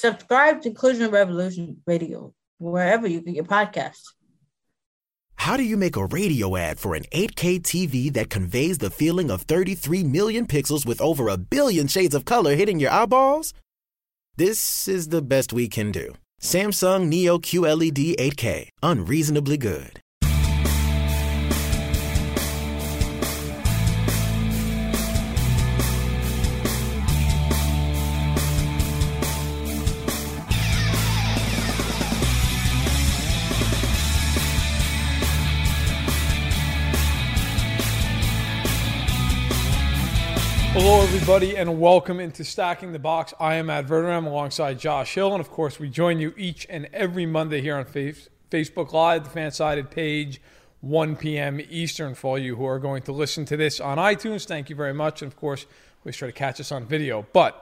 Subscribe to Inclusion Revolution Radio wherever you get your podcasts. How do you make a radio ad for an 8K TV that conveys the feeling of 33 million pixels with over a billion shades of color hitting your eyeballs? This is the best we can do. Samsung Neo QLED 8K, unreasonably good. Hello, everybody, and welcome into Stacking the Box. I am Matt Verderame alongside Josh Hill, and of course, we join you each and every Monday here on Facebook Live, the fan-sided page, 1 p.m. Eastern. For all you who are going to listen to this on iTunes, thank you very much, and of course, always try to catch us on video. But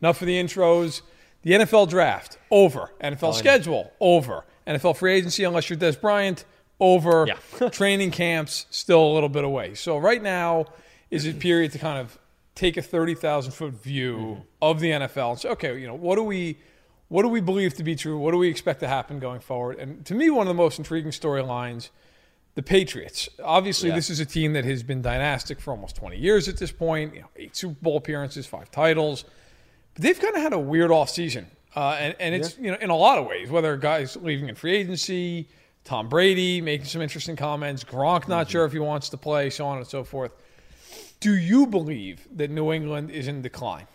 enough of the intros. The NFL draft over. NFL schedule over. NFL free agency, unless you're Dez Bryant, over. Yeah. Training camps still a little bit away. So right now is a period to kind of take a thirty thousand foot view Mm-hmm. of the NFL and say, okay, you know, what do we what do we believe to be true? What do we expect to happen going forward? And to me, one of the most intriguing storylines, the Patriots. Obviously, Yeah. this is a team that has been dynastic for almost 20 years at this point. You know, eight Super Bowl appearances, five titles. But they've kind of had a weird offseason. Uh, and, and it's, you know, in a lot of ways, whether guys leaving in free agency, Tom Brady making some interesting comments, Gronk not Mm-hmm. sure if he wants to play, so on and so forth. Do you believe that New England is in decline?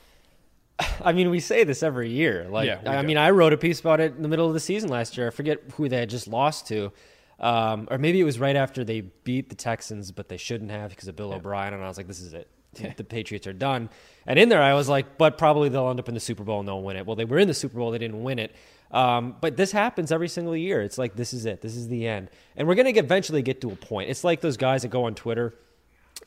I mean, we say this every year. Like, Yeah, I do. mean, I wrote a piece about it in the middle of the season last year. I forget who they had just lost to, um, or maybe it was right after they beat the Texans, but they shouldn't have because of Bill O'Brien. And I was like, this is it. The Patriots are done. And in there, I was like, but probably they'll end up in the Super Bowl and they'll win it. Well, they were in the Super Bowl, they didn't win it. Um, but this happens every single year. It's like this is it. This is the end. And we're gonna eventually get to a point. It's like those guys that go on Twitter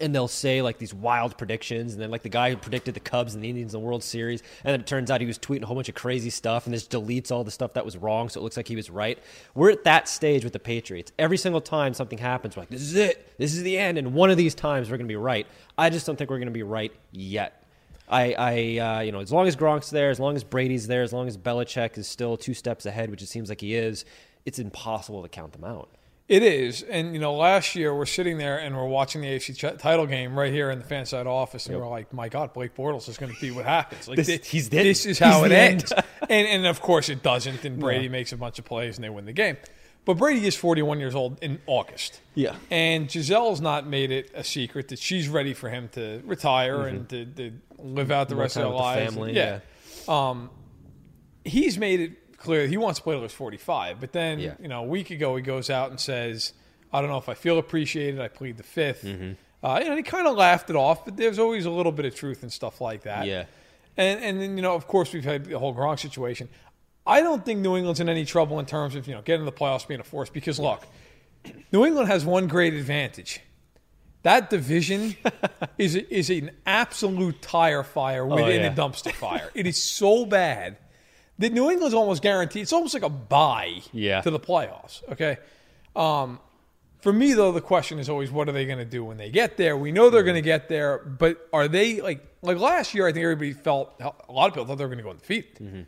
and they'll say like these wild predictions, and then like the guy who predicted the Cubs and the Indians in the World Series, and then it turns out he was tweeting a whole bunch of crazy stuff and just deletes all the stuff that was wrong, so it looks like he was right. We're at that stage with the Patriots. Every single time something happens, we're like, "This is it. This is the end." And one of these times we're going to be right. I just don't think we're going to be right yet. I, I uh, you know, as long as Gronk's there, as long as Brady's there, as long as Belichick is still two steps ahead, which it seems like he is, it's impossible to count them out. It is, and you know, last year we're sitting there and we're watching the AFC ch- title game right here in the fan side office, and we're like, "My God, Blake Bortles is going to be what happens." Like, This- thi- he's the- this is how he's it ends, and and of course it doesn't. And Brady makes a bunch of plays and they win the game. But Brady is 41 years old in August. Yeah. and Gisele's not made it a secret that she's ready for him to retire and to, to live out the Mm-hmm. More rest of their lives. family, yeah. Um, he's made it clear he wants to play till he's 45. But then, Yeah. you know, a week ago he goes out and says, "I don't know if I feel appreciated. I plead the 5th Mm-hmm. Uh, you know, he kind of laughed it off, but there's always a little bit of truth and stuff like that. Yeah. And and then you know, of course, we've had the whole Gronk situation. I don't think New England's in any trouble in terms of you know getting the playoffs being a force because look, New England has one great advantage. That division is is an absolute tire fire within yeah. a dumpster fire. It is so bad that New England's almost guaranteed. It's almost like a buy Yeah. to the playoffs. Okay. Um, for me, though, the question is always, what are they going to do when they get there? We know they're going to get there, but are they like like last year? I think everybody felt a lot of people thought they were going to go undefeated.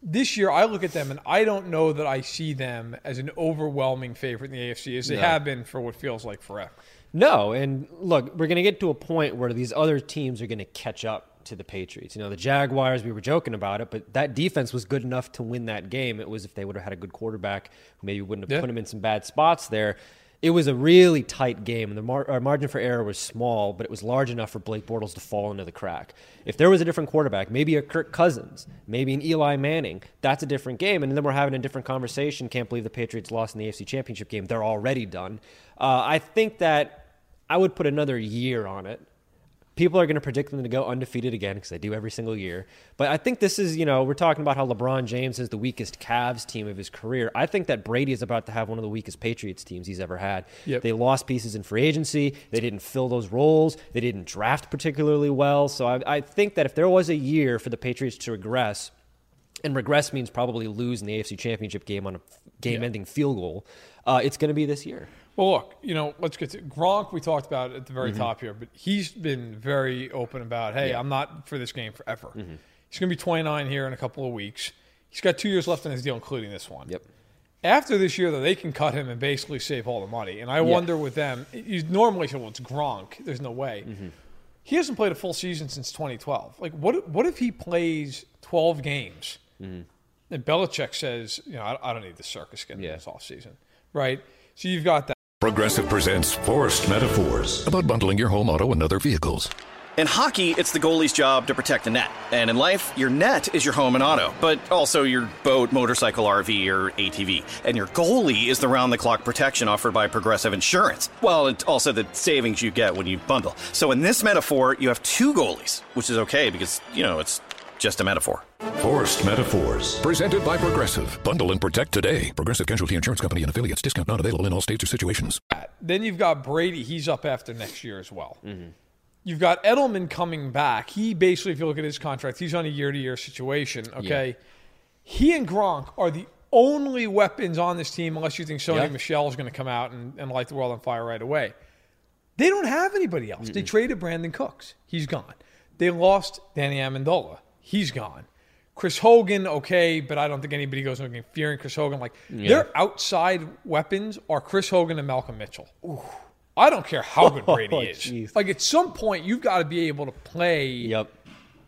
This year, I look at them and I don't know that I see them as an overwhelming favorite in the AFC as they No. have been for what feels like forever. No, and look, we're going to get to a point where these other teams are going to catch up to the Patriots. You know, the Jaguars, we were joking about it, but that defense was good enough to win that game. It was if they would have had a good quarterback who maybe wouldn't have Yeah. put them in some bad spots there. It was a really tight game, and the mar- our margin for error was small, but it was large enough for Blake Bortles to fall into the crack. If there was a different quarterback, maybe a Kirk Cousins, maybe an Eli Manning, that's a different game. And then we're having a different conversation. Can't believe the Patriots lost in the AFC Championship game. They're already done. Uh, I think that I would put another year on it People are going to predict them to go undefeated again because they do every single year. But I think this is, you know, we're talking about how LeBron James is the weakest Cavs team of his career. I think that Brady is about to have one of the weakest Patriots teams he's ever had. Yep. They lost pieces in free agency. They didn't fill those roles. They didn't draft particularly well. So I, I think that if there was a year for the Patriots to regress, and regress means probably lose in the AFC Championship game on a game-ending field goal, uh, it's going to be this year. Well, look, you know, let's get to Gronk. We talked about at the very Mm-hmm. top here, but he's been very open about, hey, I'm not for this game forever. Mm-hmm. He's going to be 29 here in a couple of weeks. He's got two years left in his deal, including this one. Yep. After this year, though, they can cut him and basically save all the money. And I wonder with them, you normally say, well, it's Gronk. There's no way. Mm-hmm. He hasn't played a full season since 2012. Like, what, what if he plays 12 games Mm-hmm. and Belichick says, you know, I, I don't need the circus getting Yeah. this offseason, right? So you've got that. Progressive presents Forced Metaphors about bundling your home auto and other vehicles. In hockey, it's the goalie's job to protect the net. And in life, your net is your home and auto, but also your boat, motorcycle, RV, or ATV. And your goalie is the round the clock protection offered by Progressive Insurance. Well, and also the savings you get when you bundle. So in this metaphor, you have two goalies, which is okay because, you know, it's just a metaphor. Forced Metaphors. Presented by Progressive. Bundle and protect today. Progressive Casualty Insurance Company and affiliates. Discount not available in all states or situations. Then you've got Brady. He's up after next year as well. Mm-hmm. You've got Edelman coming back. He basically, if you look at his contract, he's on a year to year situation. Okay. He and Gronk are the only weapons on this team, unless you think Sony Yeah. Michel is going to come out and, and light the world on fire right away. They don't have anybody else. They traded Brandin Cooks. He's gone. They lost Danny Amendola. He's gone. Chris Hogan, okay, but I don't think anybody goes looking fearing Chris Hogan. Like their outside weapons are Chris Hogan and Malcolm Mitchell. I don't care how good Brady Oh, is. jeez. Like at some point, you've got to be able to play Yep.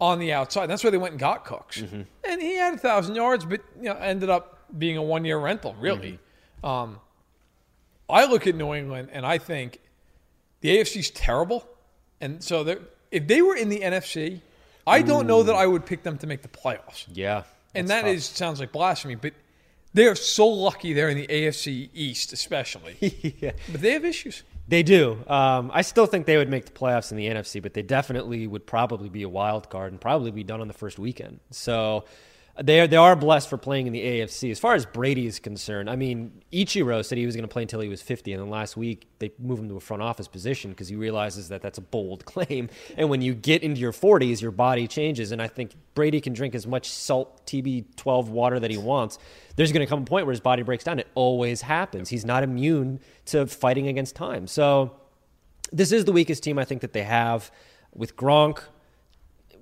on the outside. That's why they went and got Cooks, Mm-hmm. and he had a thousand yards, but you know ended up being a one year rental. Really, Mm-hmm. um, I look at New England and I think the AFC's terrible, and so if they were in the NFC, I don't know that I would pick them to make the playoffs. Yeah. And that is sounds like blasphemy, but they are so lucky they're in the AFC East, especially. yeah. But they have issues. They do. Um, I still think they would make the playoffs in the NFC, but they definitely would probably be a wild card and probably be done on the first weekend. So they are, they are blessed for playing in the AFC. As far as Brady is concerned, I mean, Ichiro said he was going to play until he was 50, and then last week they moved him to a front office position because he realizes that that's a bold claim. And when you get into your 40s, your body changes, and I think Brady can drink as much salt TB12 water that he wants. There's going to come a point where his body breaks down. It always happens. He's not immune to fighting against time. So this is the weakest team I think that they have with Gronk.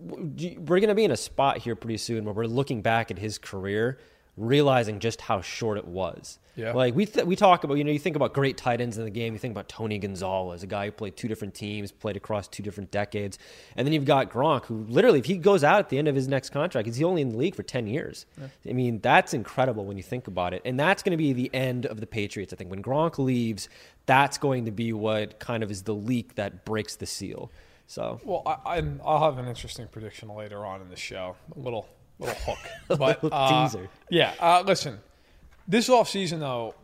We're going to be in a spot here pretty soon where we're looking back at his career, realizing just how short it was. Yeah. Like we th- we talk about, you know, you think about great tight ends in the game. You think about Tony Gonzalez, a guy who played two different teams, played across two different decades, and then you've got Gronk, who literally, if he goes out at the end of his next contract, he's only in the league for ten years. I mean, that's incredible when you think about it, and that's going to be the end of the Patriots. I think when Gronk leaves, that's going to be what kind of is the leak that breaks the seal. So Well, I, I'm, I'll have an interesting prediction later on in the show. A little little hook, but little uh, teaser. Yeah. Uh, listen, this offseason, though,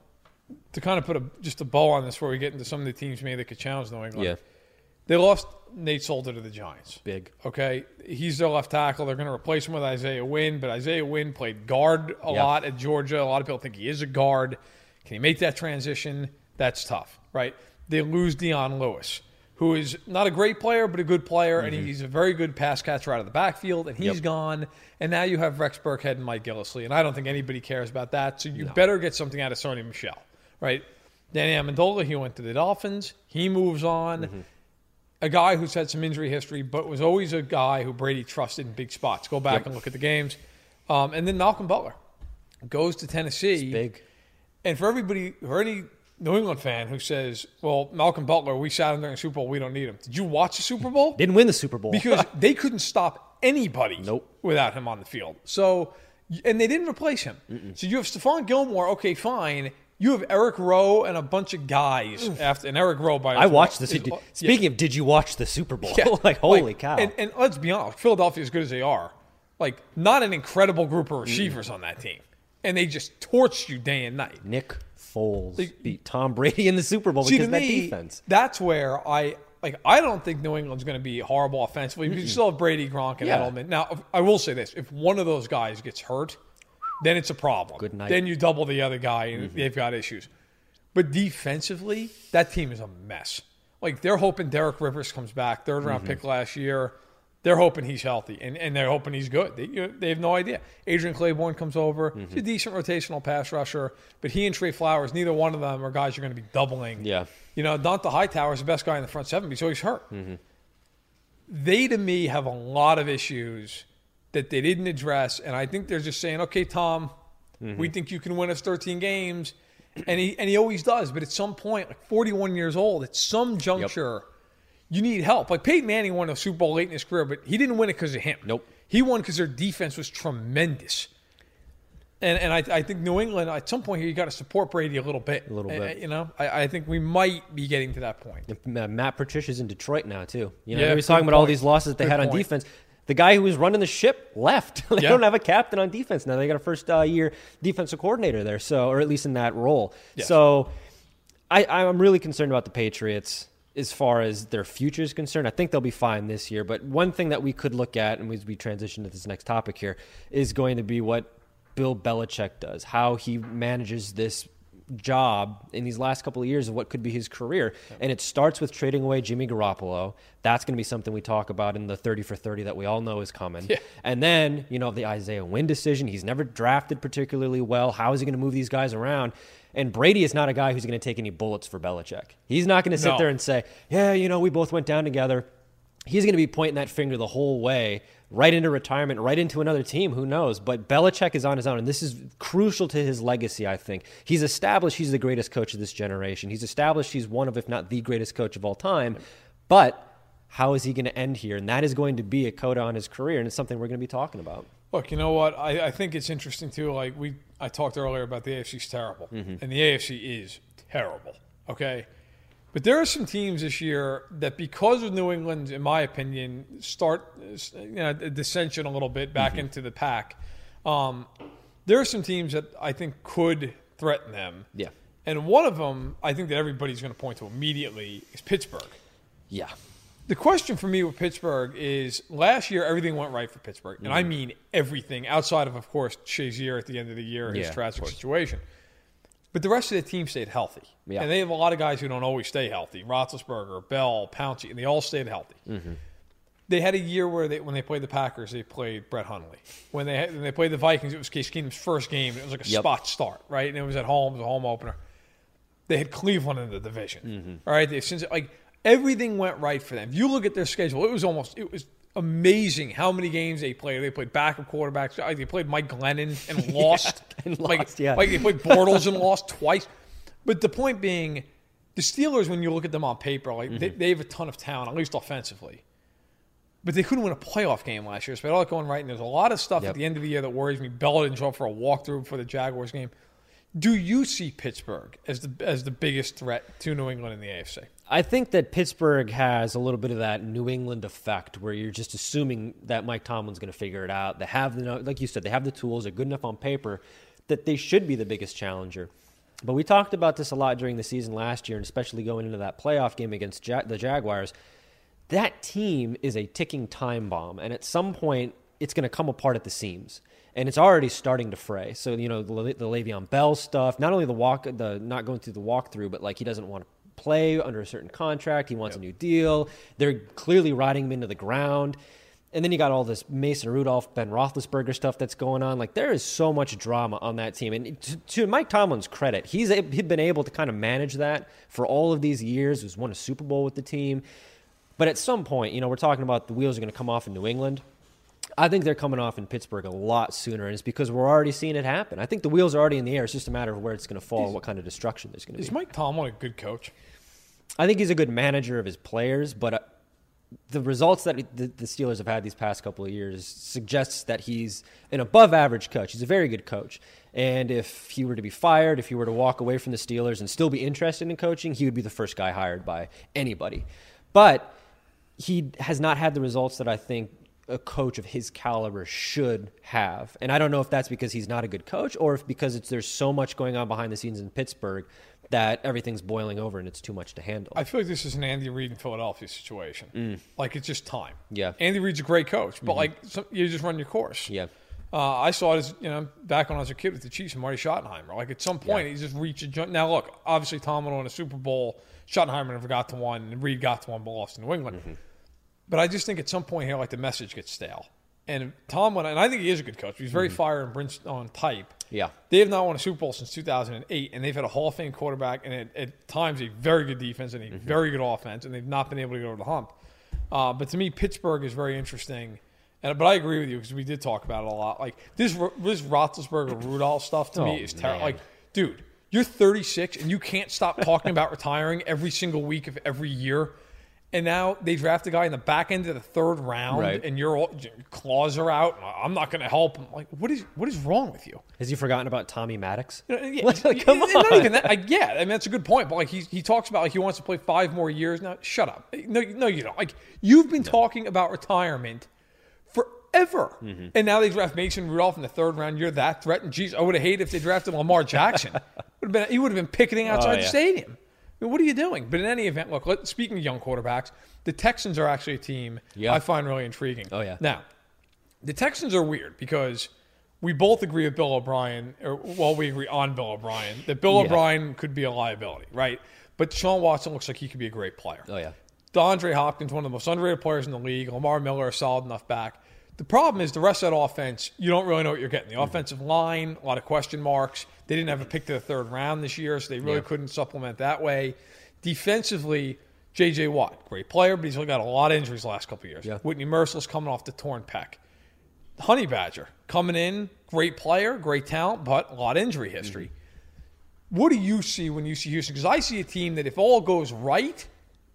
to kind of put a, just a bow on this before we get into some of the teams maybe that could challenge New England. yeah, They lost Nate Solder to the Giants. big. Okay, he's their left tackle. They're going to replace him with Isaiah Wynn, but Isaiah Wynn played guard a Yeah. lot at Georgia. A lot of people think he is a guard. Can he make that transition? That's tough, right? They lose Dion Lewis, who is not a great player, but a good player, and he's a very good pass catcher out of the backfield, and he's Mm-hmm. Yep. gone. And now you have Rex Burkhead and Mike Gillislee, and I don't think anybody cares about that. So you better get something out of Sony Michel, right? Danny Amendola, he went to the Dolphins. He moves on Mm-hmm. a guy who's had some injury history, but was always a guy who Brady trusted in big spots. Go back and look at the games. Um, and then Malcolm Butler goes to Tennessee. Big. And for everybody, for any New England fan who says, well, Malcolm Butler, we sat him during the Super Bowl, we don't need him. Did you watch the Super Bowl? Didn't win the Super Bowl because they couldn't stop anybody Nope. without him on the field. So, and they didn't replace him. So you have Stephon Gilmore. Okay, fine. You have Eric Rowe and a bunch of guys after, and Eric Rowe by I watched this. is- Did- yeah. Speaking of, did you watch the Super Bowl? Yeah. like, holy cow! And, and let's be honest, Philadelphia, as good as they are, like not an incredible group of receivers on that team, and they just torched you day and night. Nick Foles beat Tom Brady in the Super Bowl See, because that me, defense. that's where I like I don't think New England's going to be horrible offensively because you still have Brady, Gronk, and Yeah. Edelman. Now, I will say this: if one of those guys gets hurt, then it's a problem. Good night. Then you double the other guy, and mm-hmm. they've got issues. But defensively, that team is a mess. Like they're hoping Derek Rivers comes back, third round mm-hmm. pick last year. They're hoping he's healthy, and, and they're hoping he's good. They, you they have no idea. Adrian Clayborn comes over. Mm-hmm. He's a decent rotational pass rusher, but he and Trey Flowers, neither one of them are guys you're going to be doubling. Yeah. You know, Dont'a Hightower is the best guy in the front seven, but he's always hurt. Mm-hmm. They, to me, have a lot of issues that they didn't address, and I think they're just saying, "Okay, Tom, mm-hmm. we think you can win us 13 games," and he and he always does. But at some point, like 41 years old, at some juncture, you need help. Like Peyton Manning won a Super Bowl late in his career, but he didn't win it because of him. Nope. He won because their defense was tremendous. And and I, I think New England at some point here you got to support Brady a little bit. A little And, bit. You know, I, I think we might be getting to that point. Matt Patricia's in Detroit now too. You know, Yeah, he was talking about all these losses that they Good had on point. defense. The guy who was running the ship left. they Yeah. don't have a captain on defense now. They got a first uh, year defensive coordinator there, so or at least in that role. Yes. So, I, I'm really concerned about the Patriots as far as their future is concerned. I think they'll be fine this year. But one thing that we could look at, and as we transition to this next topic here, is going to be what Bill Belichick does, how he manages this job in these last couple of years of what could be his career. And it starts with trading away Jimmy Garoppolo. That's going to be something we talk about in the 30 for 30 that we all know is coming. Yeah. And then, you know, the Isaiah Wynn decision. He's never drafted particularly well. How is he going to move these guys around? And Brady is not a guy who's going to take any bullets for Belichick. He's not going to sit No. there and say, yeah, you know, we both went down together. He's going to be pointing that finger the whole way, right into retirement, right into another team. Who knows? But Belichick is on his own, and this is crucial to his legacy, I think. He's established he's the greatest coach of this generation. He's established he's one of, if not the greatest coach of all time. But how is he going to end here? And that is going to be a coda on his career, and it's something we're going to be talking about. Look, you know what? I, I think it's interesting too. Like we, I talked earlier about the AFC's terrible, and the AFC is terrible. Okay, but there are some teams this year that, because of New England, in my opinion, start you know, dissension a little bit back into the pack. Um, there are some teams that I think could threaten them. Yeah. and one of them I think that everybody's going to point to immediately is Pittsburgh. Yeah. The question for me with Pittsburgh is last year everything went right for Pittsburgh, and I Mm-hmm. mean everything outside of, of course, Shazier at the end of the year, his Yeah, tragic situation. But the rest of the team stayed healthy, Yeah. and they have a lot of guys who don't always stay healthy: Roethlisberger, Bell, Pouncey, and they all stayed healthy. Mm-hmm. They had a year where they, when they played the Packers, they played Brett Hundley. When they had, when they played the Vikings, it was Case Keenum's first game. It was like a Yep. spot start, right? And it was at home, it was a home opener they had Cleveland in the division. Mm-hmm. All right, they since like everything went right for them. If you look at their schedule, it was almost it was amazing how many games they played. They played backup quarterbacks. They played Mike Glennon and lost. and like, lost, yeah. like they played Bortles and lost twice. But the point being, the Steelers, when you look at them on paper, like they, Mm-hmm. they have a ton of talent, at least offensively. But they couldn't win a playoff game last year. So it all going right. And there's a lot of stuff Yep. at the end of the year that worries me. Bell didn't show up for a walkthrough for the Jaguars game. Do you see Pittsburgh as the as the biggest threat to New England in the AFC? I think that Pittsburgh has a little bit of that New England effect where you're just assuming that Mike Tomlin's going to figure it out. They have the, like you said, they have the tools, they're good enough on paper that they should be the biggest challenger. But we talked about this a lot during the season last year, and especially going into that playoff game against ja- the Jaguars. That team is a ticking time bomb, and at some point, it's going to come apart at the seams, and it's already starting to fray. So you know the, Le- the Le'Veon Bell stuff, not only the walk, the not going through the walkthrough, but like he doesn't want to play under a certain contract. He wants a new deal. They're clearly riding him into the ground. And then you got all this Mason Rudolph, Ben Roethlisberger stuff that's going on. Like there is so much drama on that team, and to, to Mike Tomlin's credit, he's he'd been able to kind of manage that for all of these years. He's won a Super Bowl with the team, but at some point, you know, we're talking about the wheels are going to come off in New England. I think they're coming off in Pittsburgh a lot sooner, and it's because we're already seeing it happen. I think the wheels are already in the air. It's just a matter of where it's going to fall, what kind of destruction there's going to be. Is. Mike Tomlin a good coach? I think he's a good manager of his players, but uh, the results that the, the Steelers have had these past couple of years suggests that he's an above average coach. He's a very good coach. And if he were to be fired, if he were to walk away from the Steelers and still be interested in coaching, he would be the first guy hired by anybody. But he has not had the results that I think a coach of his caliber should have. And I don't know if that's because he's not a good coach or if because it's there's so much going on behind the scenes in Pittsburgh that everything's boiling over and it's too much to handle. I feel like this is an Andy Reid in Philadelphia situation. Like it's just time. Yeah. Andy Reid's a great coach, but like some, you just run your course. yeah. Uh, I saw it as you know back when I was a kid with the Chiefs and Marty Schottenheimer. Like at some point, Yeah. he just reached a jump. Now look, obviously Tomlin won a Super Bowl. Schottenheimer never got to one, and Reid got to one, but lost to New England. Mm-hmm. But I just think at some point here, like the message gets stale. And Tom went, and I think he is a good coach. He's very fire and brimstone type. Mm-hmm. Yeah. They have not won a Super Bowl since 2008, and they've had a Hall of Fame quarterback and at, at times a very good defense and a Mm-hmm. very good offense, and they've not been able to get over the hump. Uh, but to me, Pittsburgh is very interesting. And, but I agree with you because we did talk about it a lot. Like this, this Roethlisberger Rudolph stuff to Oh, me is terrible. Like, dude, you're 36 and you can't stop talking about retiring every single week of every year. And now they draft a guy in the back end of the third round, Right. and your your claws are out. I'm not going to help. I'm like, what is what is wrong with you? Has he forgotten about Tommy Maddox? You know, yeah, Like, come yeah, Not on. even that. I, yeah, I mean that's a good point. But like he he talks about like he wants to play five more years. Now, shut up. No, no, you don't. Like you've been talking about retirement forever, Mm-hmm. and now they draft Mason Rudolph in the third round. You're that threatened. Jeez, I would have hated if they drafted Lamar Jackson. would have been he would have been picketing outside the Oh, yeah. stadium. I mean, what are you doing? But in any event, look. Let, speaking of young quarterbacks, the Texans are actually a team Yeah. I find really intriguing. Oh, yeah. Now, the Texans are weird because we both agree with Bill O'Brien, or well, we agree on Bill O'Brien that Bill Yeah. O'Brien could be a liability, right? But Sean Watson looks like he could be a great player. Oh yeah. DeAndre Hopkins, one of the most underrated players in the league. Lamar Miller, a solid enough back. The problem is the rest of that offense, you don't really know what you're getting. Mm-hmm. The offensive line, a lot of question marks. They didn't have a pick to the third round this year, so they really Yeah. couldn't supplement that way. Defensively, J.J. Watt, great player, but he's only got a lot of injuries the last couple of years. Yeah. Whitney Mercilus coming off the torn pec. Honey Badger coming in, great player, great talent, but a lot of injury history. What do you see when you see Houston? Because I see a team that, if all goes right,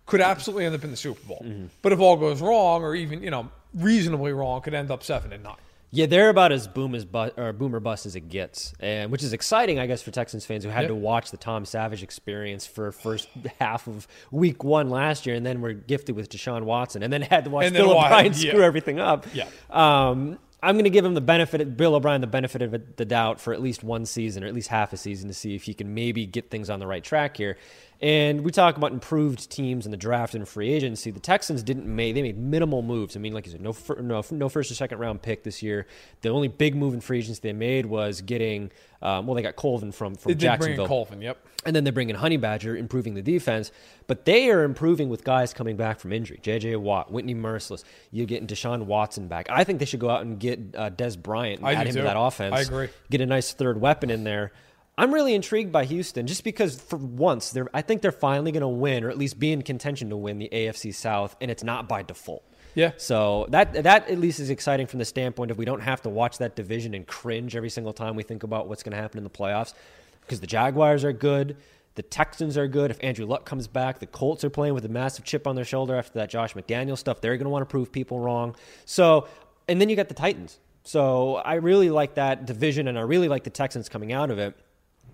could absolutely end up in the Super Bowl. But if all goes wrong, or even you know reasonably wrong, could end up seven and nine. Yeah, they're about as boom as bu- or boomer bust as it gets, and which is exciting, I guess, for Texans fans who had Yeah. to watch the Tom Savage experience for first half of Week One last year, and then were gifted with Deshaun Watson, and then had to watch And Bill O'Brien yeah. screw everything up. Yeah. Um, I'm going to give him the benefit, Bill O'Brien, the benefit of the doubt for at least one season or at least half a season to see if he can maybe get things on the right track here. And we talk about improved teams in the draft and free agency. The Texans didn't make they made minimal moves. I mean, like you said, no no no first or second round pick this year. The only big move in free agency they made was getting um, well, they got Colvin from from They did bring in Jacksonville. Colvin. Yep. And then they bring in Honey Badger, improving the defense. But they are improving with guys coming back from injury. J.J. Watt, Whitney Mercilus. You're getting Deshaun Watson back. I think they should go out and get uh, Dez Bryant and I add him too. to that offense. I agree. Get a nice third weapon in there. I'm really intrigued by Houston just because for once they're I think they're finally going to win or at least be in contention to win the AFC South and it's not by default. Yeah. So that that at least is exciting from the standpoint of we don't have to watch that division and cringe every single time we think about what's going to happen in the playoffs because the Jaguars are good, the Texans are good. If Andrew Luck comes back, the Colts are playing with a massive chip on their shoulder after that Josh McDaniel stuff. They're going to want to prove people wrong. So, and then you got the Titans. So I really like that division, and I really like the Texans coming out of it.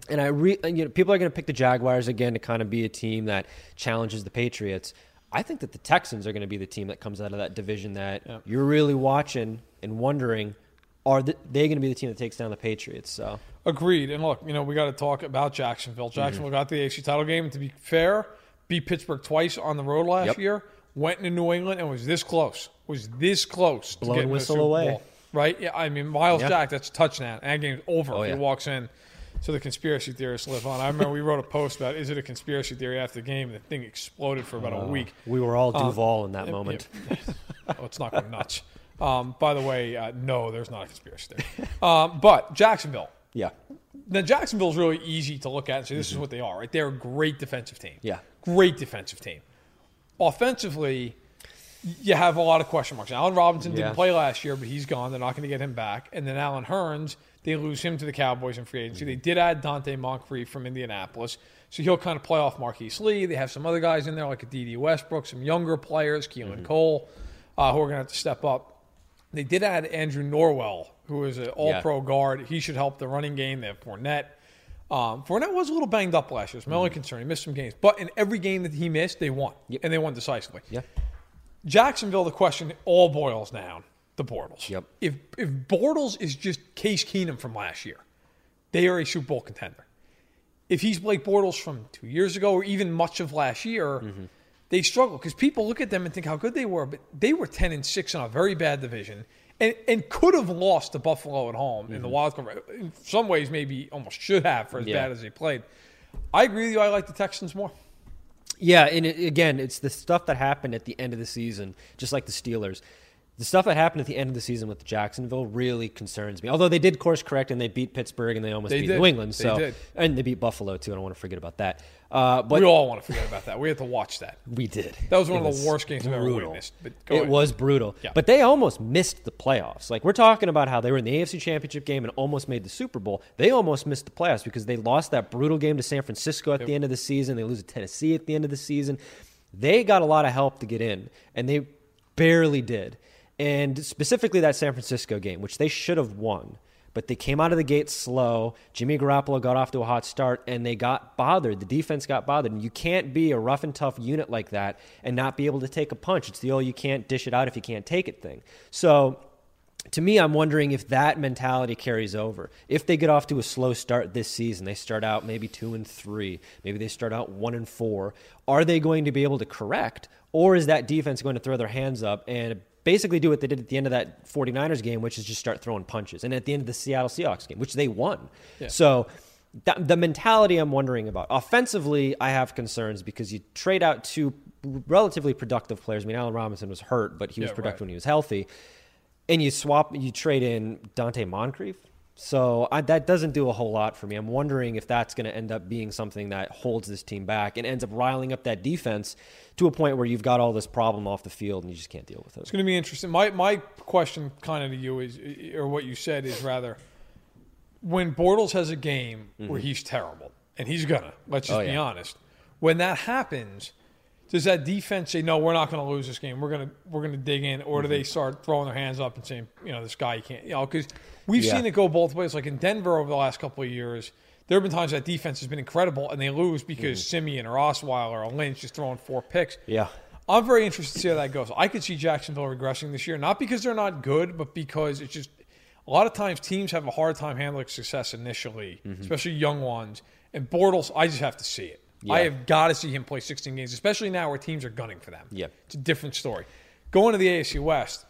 And I re, you know, people are going to pick the Jaguars again to kind of be a team that challenges the Patriots. I think that the Texans are going to be the team that comes out of that division that you're really watching and wondering are they going to be the team that takes down the Patriots? So Agreed. And look, you know, we got to talk about Jacksonville. Mm-hmm. Jacksonville got the AFC title game. And To be fair, beat Pittsburgh twice on the road last Yep. year. Went into New England and was this close. Was this close to Blown whistle away. Bowl. Right? Yeah. I mean, Myles Yeah. Jack. That's a touchdown. And that game's over. Oh, yeah. He walks in. So the conspiracy theorists live on. I remember we wrote a post about is it a conspiracy theory after the game, and the thing exploded for about a week. we were all Duval in that Yeah, moment. yeah. oh, it's not going nuts. Um, by the way, uh, no, there's not a conspiracy theory. Um, but Jacksonville. Yeah. Now, Jacksonville's really easy to look at and say this is what they are, right? They're a great defensive team. Yeah. Great defensive team. Offensively, you have a lot of question marks. Allen Robinson Yeah. didn't play last year, but he's gone. They're not going to get him back. And then Allen Hurns, they lose him to the Cowboys in free agency. They did add Donte Moncrief from Indianapolis. So he'll kind of play off Marquise Lee. They have some other guys in there like a Dede Westbrook, some younger players, Keelan Cole, uh, who are going to have to step up. They did add Andrew Norwell, who is an all-pro guard. He should help the running game. They have Fournette. Um, Fournette was a little banged up last year. It's my only concern. He missed some games. But in every game that he missed, they won. And they won decisively. Yeah. Jacksonville, the question all boils down. The Bortles. Yep. If if Bortles is just Case Keenum from last year, they are a Super Bowl contender. If he's Blake Bortles from two years ago or even much of last year, mm-hmm. they struggle because people look at them and think how good they were, but they were ten and six in a very bad division. And, and could have lost to Buffalo at home in the mm-hmm. wild card. In some ways, maybe almost should have for as Yeah. bad as they played. I agree with you. I like the Texans more. Yeah, and it, again, it's the stuff that happened at the end of the season, just like the Steelers. The stuff that happened at the end of the season with Jacksonville really concerns me. Although they did course correct and they beat Pittsburgh and they almost They beat did. New England, They so did. and they beat Buffalo too. I don't want to forget about that. Uh, but we all want to forget about that. We had to watch that. we did. That was one It of the worst games I've ever witnessed. But go it ahead. was brutal. Yeah. But they almost missed the playoffs. Like we're talking about how they were in the AFC Championship game and almost made the Super Bowl. They almost missed the playoffs because they lost that brutal game to San Francisco at the end of the season. They lose to Tennessee at the end of the season. They got a lot of help to get in, and they barely did. And specifically that San Francisco game, which they should have won. But they came out of the gate slow. Jimmy Garoppolo got off to a hot start and they got bothered. The defense got bothered. And you can't be a rough and tough unit like that and not be able to take a punch. It's the oh, you can't dish it out if you can't take it thing. So to me, I'm wondering if that mentality carries over. If they get off to a slow start this season, they start out maybe two and three, maybe they start out one and four. Are they going to be able to correct, or is that defense going to throw their hands up and basically do what they did at the end of that 49ers game, which is just start throwing punches, and at the end of the Seattle Seahawks game, which they won. So. That, the mentality I'm wondering about. Offensively, I have concerns because you trade out two relatively productive players. I mean, Allen Robinson was hurt, but he was Yeah, productive right. when he was healthy and you swap you trade in Donte Moncrief. So I, that doesn't do a whole lot for me. I'm wondering if that's going to end up being something that holds this team back and ends up riling up that defense to a point where you've got all this problem off the field and you just can't deal with it. It's going to be interesting. My my question, kind of to you, is, or what you said, is rather when Bortles has a game where he's terrible, and he's gonna. Let's just Mm-hmm. Oh, be yeah. honest. When that happens, does that defense say, "No, we're not going to lose this game. We're gonna we're gonna dig in," or do they Mm-hmm. start throwing their hands up and saying, "You know, this guy you can't," you know, because we've Yeah. seen it go both ways. Like in Denver over the last couple of years. There have been times that defense has been incredible, and they lose because Siemian or Osweiler or Lynch just throwing four picks. Yeah. I'm very interested to see how that goes. I could see Jacksonville regressing this year, not because they're not good, but because it's just a lot of times teams have a hard time handling success initially, Mm-hmm. especially young ones. And Bortles, I just have to see it. I have got to see him play 16 games, especially now where teams are gunning for them. Yeah. It's a different story. Going to the AFC West,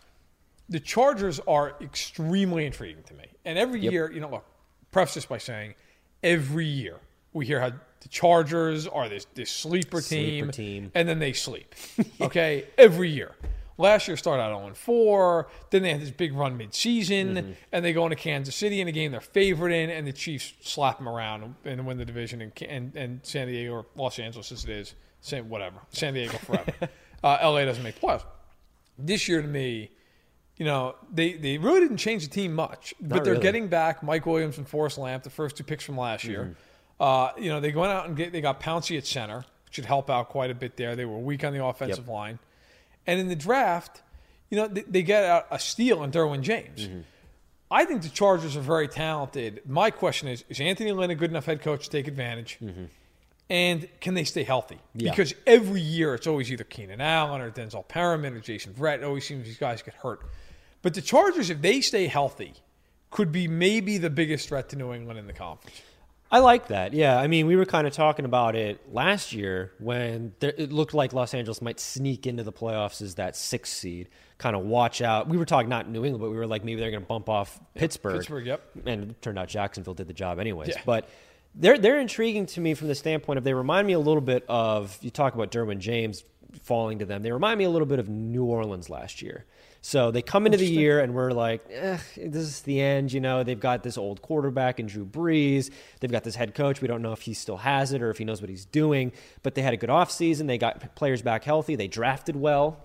the Chargers are extremely intriguing to me. And every year, you know, look, preface this by saying every year we hear how the Chargers are this, this sleeper, Sleeper team, team. and then they sleep. Okay, every year. Last year started out 0 4. Then they had this big run mid-season, Mm-hmm. and they go into Kansas City in a game they're favored in, and the Chiefs slap them around and win the division. And, and, and San Diego or Los Angeles, as it is, same whatever. San Diego forever. uh, LA doesn't make playoffs. This year, to me, you know, they, they really didn't change the team much, but they're really. getting back Mike Williams and Forrest Lamp, the first two picks from last year. Mm-hmm. Uh, you know, they went out and get they got Pouncey at center, which should help out quite a bit there. They were weak on the offensive line, and in the draft, you know, they, they get a, a steal in Derwin James. Mm-hmm. I think the Chargers are very talented. My question is: Is Anthony Lynn a good enough head coach to take advantage? Mm-hmm. And can they stay healthy? Yeah. Because every year it's always either Keenan Allen or Denzel Perryman or Jason Verrett. It always seems these guys get hurt. But the Chargers, if they stay healthy, could be maybe the biggest threat to New England in the conference. I like that. Yeah, I mean, we were kind of talking about it last year when there, it looked like Los Angeles might sneak into the playoffs as that sixth seed. Kind of watch out. We were talking not New England, but we were like maybe they're going to bump off Pittsburgh. Pittsburgh, yep. And it turned out Jacksonville did the job anyways. Yeah. But they're they're intriguing to me from the standpoint of they remind me a little bit of you talk about Derwin James falling to them. They remind me a little bit of New Orleans last year. So they come into the year and we're like, eh, this is the end. You know, they've got this old quarterback and Drew Brees. They've got this head coach. We don't know if he still has it or if he knows what he's doing. But they had a good offseason. They got players back healthy. They drafted well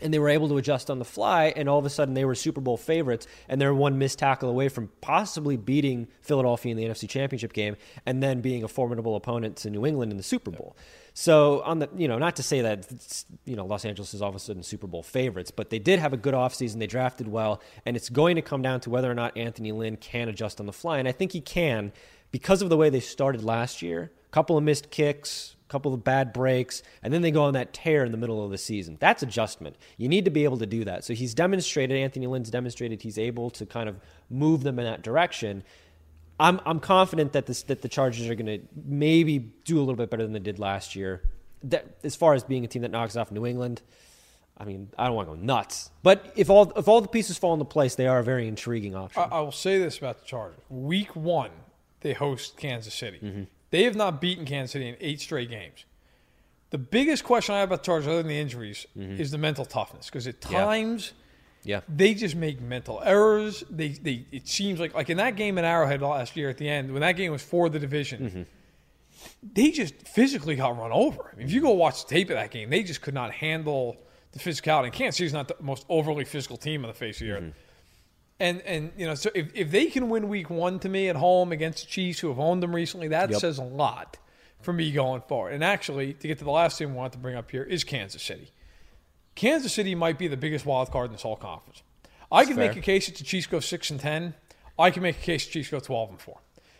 and they were able to adjust on the fly and all of a sudden they were super bowl favorites and they're one missed tackle away from possibly beating philadelphia in the nfc championship game and then being a formidable opponent to new england in the super bowl. So on the you know not to say that it's, you know los angeles is all of a sudden super bowl favorites but they did have a good offseason. They drafted well and it's going to come down to whether or not anthony lynn can adjust on the fly and i think he can because of the way they started last year. A couple of missed kicks couple of bad breaks, and then they go on that tear in the middle of the season. That's adjustment. You need to be able to do that. So he's demonstrated, Anthony Lynn's demonstrated he's able to kind of move them in that direction. I'm I'm confident that this that the Chargers are going to maybe do a little bit better than they did last year. That as far as being a team that knocks off New England, I mean, I don't want to go nuts, but if all if all the pieces fall into place, they are a very intriguing option. I, I will say this about the Chargers: Week one, they host Kansas City. Mm-hmm. They have not beaten Kansas City in eight straight games. The biggest question I have about the Chargers, other than the injuries, mm-hmm. is the mental toughness. Because at times yeah, they just make mental errors. They, they it seems like like in that game in Arrowhead last year at the end when that game was for the division, mm-hmm. they just physically got run over. I mean, if you go watch the tape of that game, they just could not handle the physicality. And Kansas City's not the most overly physical team on the face of the earth. Mm-hmm. And and you know, so if, if they can win week one to me at home against the Chiefs who have owned them recently, that Yep. says a lot for me going forward. And actually, to get to the last thing we want to bring up here is Kansas City. Kansas City might be the biggest wild card in this whole conference. I can make a case that the Chiefs go six and ten. I can make a case the Chiefs go twelve and four.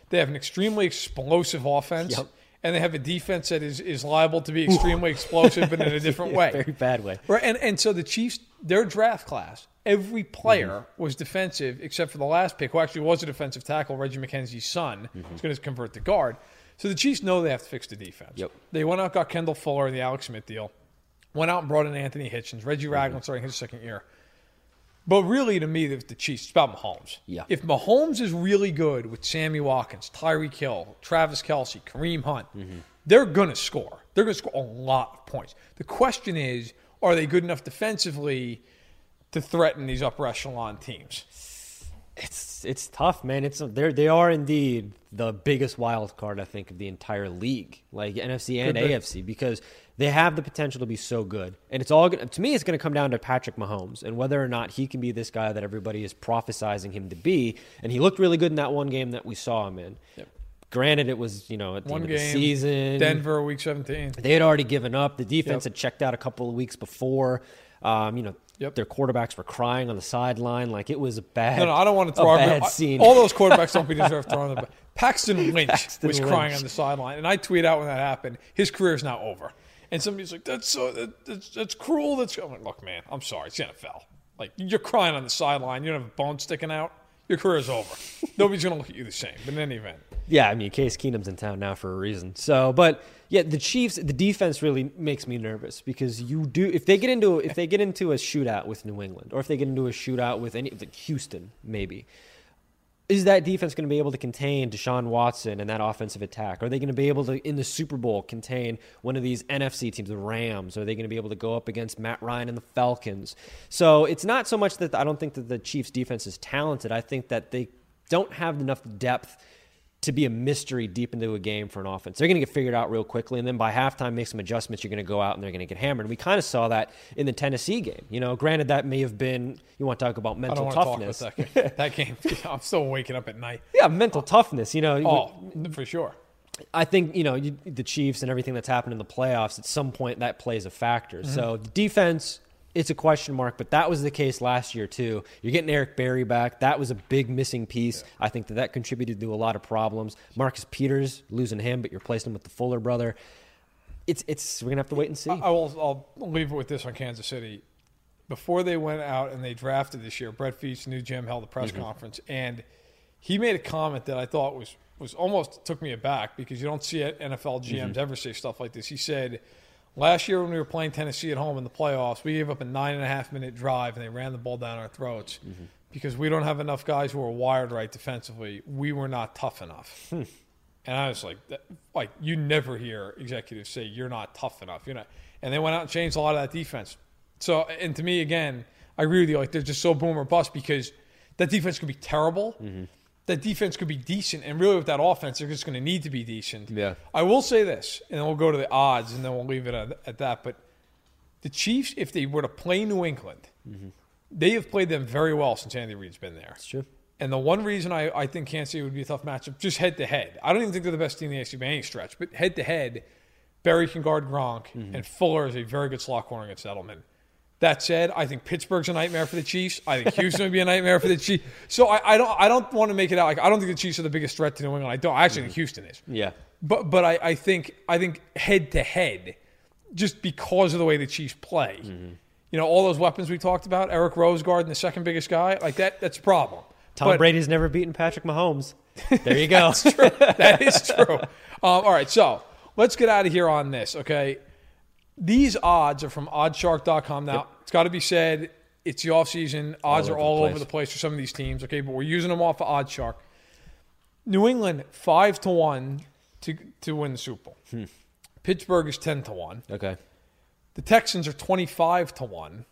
They have an extremely explosive offense, Yep. And they have a defense that is, is liable to be extremely explosive, but in a different way. very bad way. Right, and and so the Chiefs, their draft class, every player Mm-hmm. was defensive except for the last pick, who actually was a defensive tackle, Reggie McKenzie's son, who's going to convert the guard. So the Chiefs know they have to fix the defense. Mm-hmm. Yep. They went out, got Kendall Fuller in the Alex Smith deal, went out and brought in Anthony Hitchens, Reggie Mm-hmm. Ragland starting his second year. But really, to me, the, the Chiefs, it's about Mahomes. Yeah. If Mahomes is really good with Sammy Watkins, Tyreek Hill, Travis Kelce, Kareem Hunt, Mm-hmm. they're going to score. They're going to score a lot of points. The question is, are they good enough defensively to threaten these upper echelon teams? It's it's tough, man. It's they they are indeed the biggest wild card I think of the entire league, like NFC and AFC, because they have the potential to be so good. And it's all gonna, me, it's going to come down to Patrick Mahomes and whether or not he can be this guy that everybody is prophesizing him to be. And he looked really good in that one game that we saw him in. Granted, it was you know at the One end of game, the season, Denver, week 17. they had already given up. The defense Yep. had checked out a couple of weeks before. Um, you know, Yep. their quarterbacks were crying on the sideline. Like it was a bad. No, no, I don't want to throw a bad scene. All those quarterbacks don't be deserve throwing the Paxton Lynch Paxton was crying on the sideline, and I tweet out when that happened. His career is now over, and somebody's like, "That's so that, that's, that's cruel." That's I'm like, look, man, I'm sorry, it's the NFL. Like you're crying on the sideline, you don't have a bone sticking out. Your career is over. Nobody's gonna look at you the same. But in any event, Yeah, I mean, Case Keenum's in town now for a reason. So, but yeah, the Chiefs, the defense really makes me nervous because you do if they get into if they get into a shootout with New England or if they get into a shootout with any like Houston, maybe. Is that defense going to be able to contain Deshaun Watson and that offensive attack? Are they going to be able to, in the Super Bowl, contain one of these NFC teams, the Rams? Are they going to be able to go up against Matt Ryan and the Falcons? So it's not so much that I don't think that the Chiefs' defense is talented. I think that they don't have enough depth to be a mystery deep into a game for an offense. They're going to get figured out real quickly, and then by halftime, make some adjustments. You're going to go out and they're going to get hammered. We kind of saw that in the Tennessee game. You know, granted, that may have been, you want to talk about mental toughness. to talk about that game. That game, I'm still waking up at night. Yeah, mental toughness. You know, Oh, for sure. I think you know you, the Chiefs and everything that's happened in the playoffs. At some point, that plays a factor. Mm-hmm. So the defense, it's a question mark, but that was the case last year too. You're getting Eric Berry back. That was a big missing piece. I think that that contributed to a lot of problems. Marcus Peters losing him, but you're replacing him with the Fuller brother. It's it's we're gonna have to wait and see. I will. I'll leave it with this on Kansas City. Before they went out and they drafted this year, Brett Veach, new GM, held a press mm-hmm. conference, and he made a comment that I thought was was almost took me aback because you don't see it NFL GMs mm-hmm. ever say stuff like this. He said, "Last year when we were playing Tennessee at home in the playoffs, we gave up a nine and a half minute drive and they ran the ball down our throats mm-hmm. because we don't have enough guys who are wired right defensively. We were not tough enough." Hmm. And I was like, that, like you never hear executives say you're not tough enough. You're not. And they went out and changed a lot of that defense. So, and to me, again, I agree with you. Like they're just so boom or bust because that defense could be terrible. Mm-hmm. That defense could be decent, and really with that offense, they're just going to need to be decent. Yeah. I will say this, and then we'll go to the odds, and then we'll leave it at, at that. But the Chiefs, if they were to play New England, mm-hmm. they have played them very well since Andy Reid's been there. It's true. And the one reason I, I think Kansas City would be a tough matchup, just head to head. I don't even think they're the best team in the AFC by any stretch, but head to head, Berry can guard Gronk, mm-hmm. and Fuller is a very good slot corner against Edelman. That said, I think Pittsburgh's a nightmare for the Chiefs. I think Houston would be a nightmare for the Chiefs. So I, I don't I don't want to make it out like I don't think the Chiefs are the biggest threat to New England. I don't. I actually think Houston is. Yeah. But but I, I think I think head to head, just because of the way the Chiefs play, you know, all those weapons we talked about, Eric Rose guarding the second biggest guy, like that that's a problem. Tom But- Brady's never beaten Patrick Mahomes. There you go. That's true. That is true. Um, all right, so let's get out of here on this, okay? These odds are from oddshark.com. Now, it's got to be said, it's the offseason. Odds All are all over the place for some of these teams, okay? But we're using them off of Oddshark. New England, 5 to 1 to, to win the Super Bowl. Hmm. Pittsburgh is 10 to 1. okay. The Texans are 25 to 1.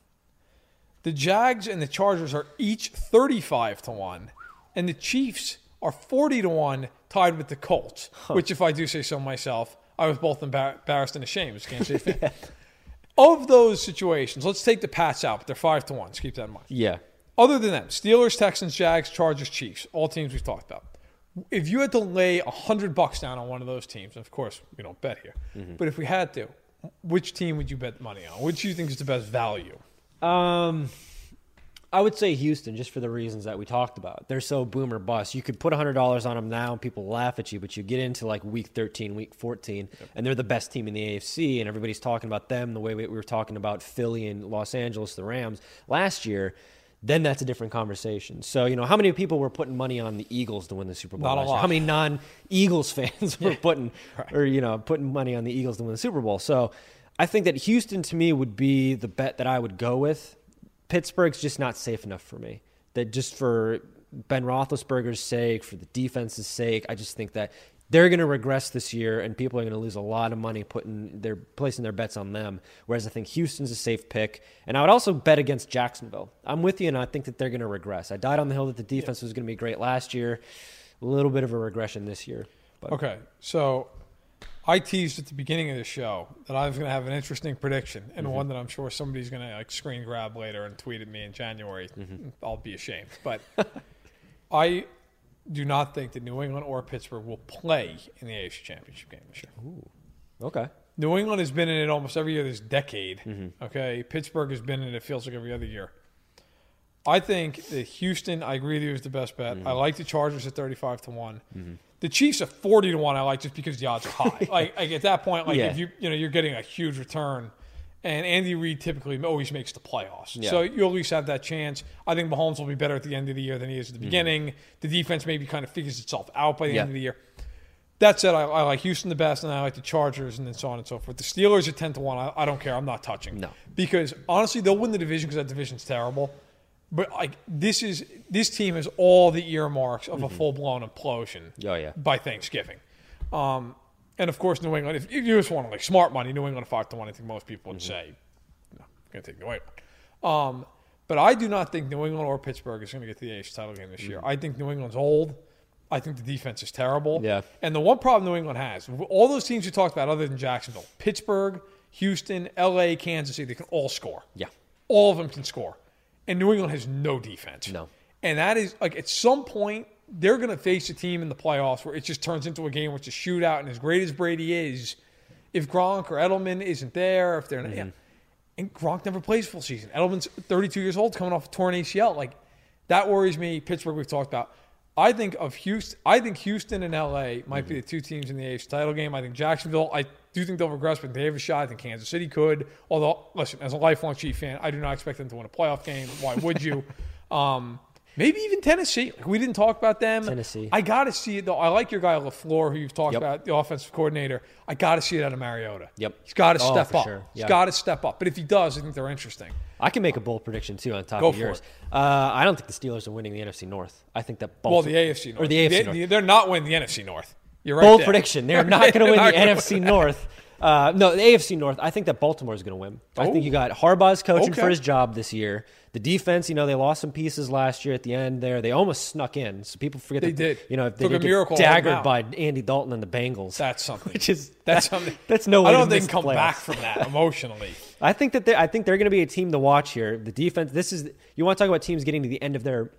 The Jags and the Chargers are each 35 to 1. And the Chiefs are 40 to 1 tied with the Colts, which if I do say so myself, I was both embarrassed and ashamed as Kansas City fan. Of those situations, let's take the Pats out, but they're 5 to 1. So keep that in mind. Yeah. Other than them, Steelers, Texans, Jags, Chargers, Chiefs, all teams we've talked about. If you had to lay a hundred bucks down on one of those teams, and of course we don't bet here, but if we had to, which team would you bet money on? Which do you think is the best value? Um, I would say Houston, just for the reasons that we talked about. They're so boomer bust. You could put hundred dollars on them now, and people laugh at you. But you get into like week thirteen, week fourteen, and they're the best team in the AFC, and everybody's talking about them the way we we were talking about Philly and Los Angeles, the Rams last year. Then that's a different conversation. So you know, how many people were putting money on the Eagles to win the Super Bowl? Not a lot. How many non-Eagles fans were putting, or you know, putting money on the Eagles to win the Super Bowl? So I think that Houston to me would be the bet that I would go with. Pittsburgh's just not safe enough for me. That just for Ben Roethlisberger's sake, for the defense's sake, I just think that they're going to regress this year, and people are going to lose a lot of money putting their placing their bets on them. Whereas I think Houston's a safe pick, and I would also bet against Jacksonville. I'm with you, and I think that they're going to regress. I died on the hill that the defense was going to be great last year. A little bit of a regression this year. But Okay, so I teased at the beginning of the show that I was going to have an interesting prediction, and mm-hmm. one that I'm sure somebody's going to like screen grab later and tweet at me in January. Mm-hmm. I'll be ashamed, but I do not think that New England or Pittsburgh will play in the AFC Championship game this year. okay, New England has been in it almost every year this decade. Mm-hmm. Okay, Pittsburgh has been in it. It feels like every other year. I think that Houston. I agree with you is the best bet. I like the Chargers at thirty-five to one. The Chiefs at forty to one. I like just because the odds are high. like, like at that point, like Yeah. if you you know you're getting a huge return, and Andy Reid typically always makes the playoffs, Yeah. so you at least have that chance. I think Mahomes will be better at the end of the year than he is at the mm-hmm. beginning. The defense maybe kind of figures itself out by the Yeah. end of the year. That said, I, I like Houston the best, and I like the Chargers, and then so on and so forth. The Steelers at ten to one. I, I don't care. I'm not touching. No. because honestly, they'll win the division because that division's terrible. But like this is this team has all the earmarks of a full blown implosion. Oh, yeah. by Thanksgiving, um, and of course New England. If, if you just want to like smart money, New England five to one. I think most people would say, no, I'm going to take New England. Um, but I do not think New England or Pittsburgh is going to get to the AFC title game this year. I think New England's old. I think the defense is terrible. Yeah. And the one problem New England has, all those teams you talked about, other than Jacksonville, Pittsburgh, Houston, LA, Kansas City, they can all score. Yeah. All of them can score. And New England has no defense. No. And that is like at some point they're going to face a team in the playoffs where it just turns into a game where it's a shootout. And as great as Brady is, if Gronk or Edelman isn't there, if they're not, yeah. Mm-hmm. and Gronk never plays full season. Edelman's 32 years old, coming off a torn ACL. Like that worries me. Pittsburgh, we've talked about. I think of Houston. I think Houston and LA might be the two teams in the AFC title game. I think Jacksonville. I do think they'll regress, but they have a shot. I think Kansas City could. Although, listen, as a lifelong Chief fan, I do not expect them to win a playoff game. Why would you? um, maybe even Tennessee. Like, we didn't talk about them. Tennessee. I got to see it though. I like your guy LaFleur, who you've talked Yep. about, the offensive coordinator. I got to see it out of Mariota. Yep. He's got to Oh, step up. sure. He's got to step up. But if he does, I think they're interesting. I can make a bold prediction too on top Go of yours. Uh, I don't think the Steelers are winning the NFC North. I think that Well, the AFC North. or the AFC they, North. They're not winning the NFC North. You're right. bold there. prediction. They're not going to win the NFC. North. Uh, no, the AFC North. I think that Baltimore is going to win. I think Oh. you got Harbaugh's coaching Okay. for his job this year. The defense, you know, they lost some pieces last year at the end. There, they almost snuck in. So people forget They that, did. You know, they Took a miracle daggered by Andy Dalton and the Bengals. That's something. Which is that's that- something. That's no way I don't think miss they can come playoffs. back from that emotionally. I think that they, I think they're going to be a team to watch here. The defense. This is you want to talk about teams getting to the end of their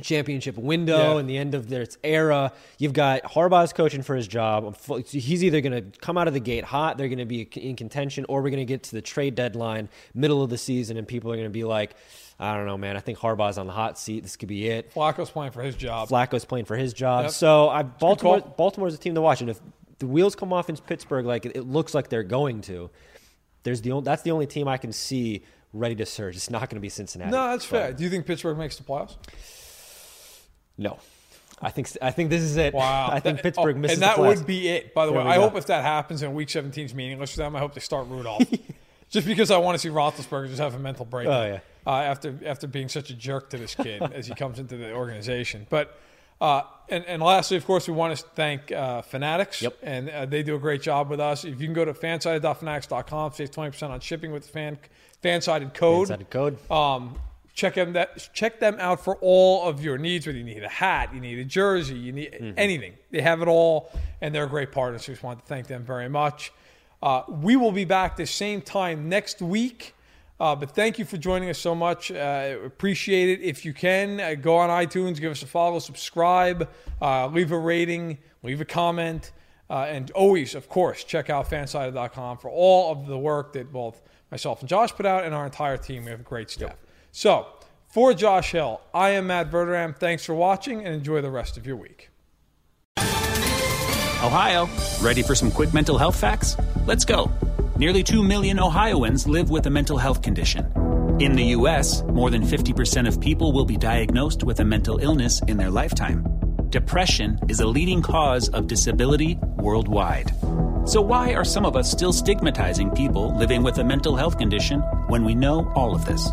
championship window Yeah. and the end of their era. You've got Harbaugh's coaching for his job. He's either going to come out of the gate hot, they're going to be in contention, or we're going to get to the trade deadline, middle of the season, and people are going to be like, I don't know, man. I think Harbaugh's on the hot seat. This could be it. Flacco's playing for his job. Flacco's playing for his job. Yep. So I, Baltimore. Baltimore's a team to watch, and if the wheels come off in Pittsburgh, like it, looks like they're going to, there's the only, that's the only team I can see ready to surge. It's not going to be Cincinnati. no, that's But fair. Do you think Pittsburgh makes the playoffs? No, I think I think this is it. Wow. I think That- Pittsburgh oh, misses And that would be it, by the There way. I go. hope if that happens and week 17 is meaningless for them, I hope they start Rudolph. just because I want to see Roethlisberger just have a mental break. Oh, yeah. Uh, after after being such a jerk to this kid as he comes into the organization. But uh, and, and lastly, of course, we want to thank uh, Fanatics. Yep. And uh, they do a great job with us. If you can go to fansided.fanatics.com, save 20% on shipping with the fan, fan-sided code. Fan-sided code. Um, check them that check them out for all of your needs. Whether you need a hat, you need a jersey, you need Mm-hmm. anything, they have it all, and they're a great partners. We just want to thank them very much. Uh, we will be back the same time next week. Uh, but thank you for joining us so much. Uh, appreciate it. If you can, uh, go on iTunes, give us a follow, subscribe, uh, leave a rating, leave a comment. Uh, and always, of course, check out fansided.com for all of the work that both myself and Josh put out and our entire team. We have great staff. So, for Josh Hill, I am Matt Verderame. Thanks for watching and enjoy the rest of your week. Ohio, ready for some quick mental health facts? Let's go. Nearly 2 million Ohioans live with a mental health condition. In the U.S., more than 50% of people will be diagnosed with a mental illness in their lifetime. Depression is a leading cause of disability worldwide. So, why are some of us still stigmatizing people living with a mental health condition when we know all of this?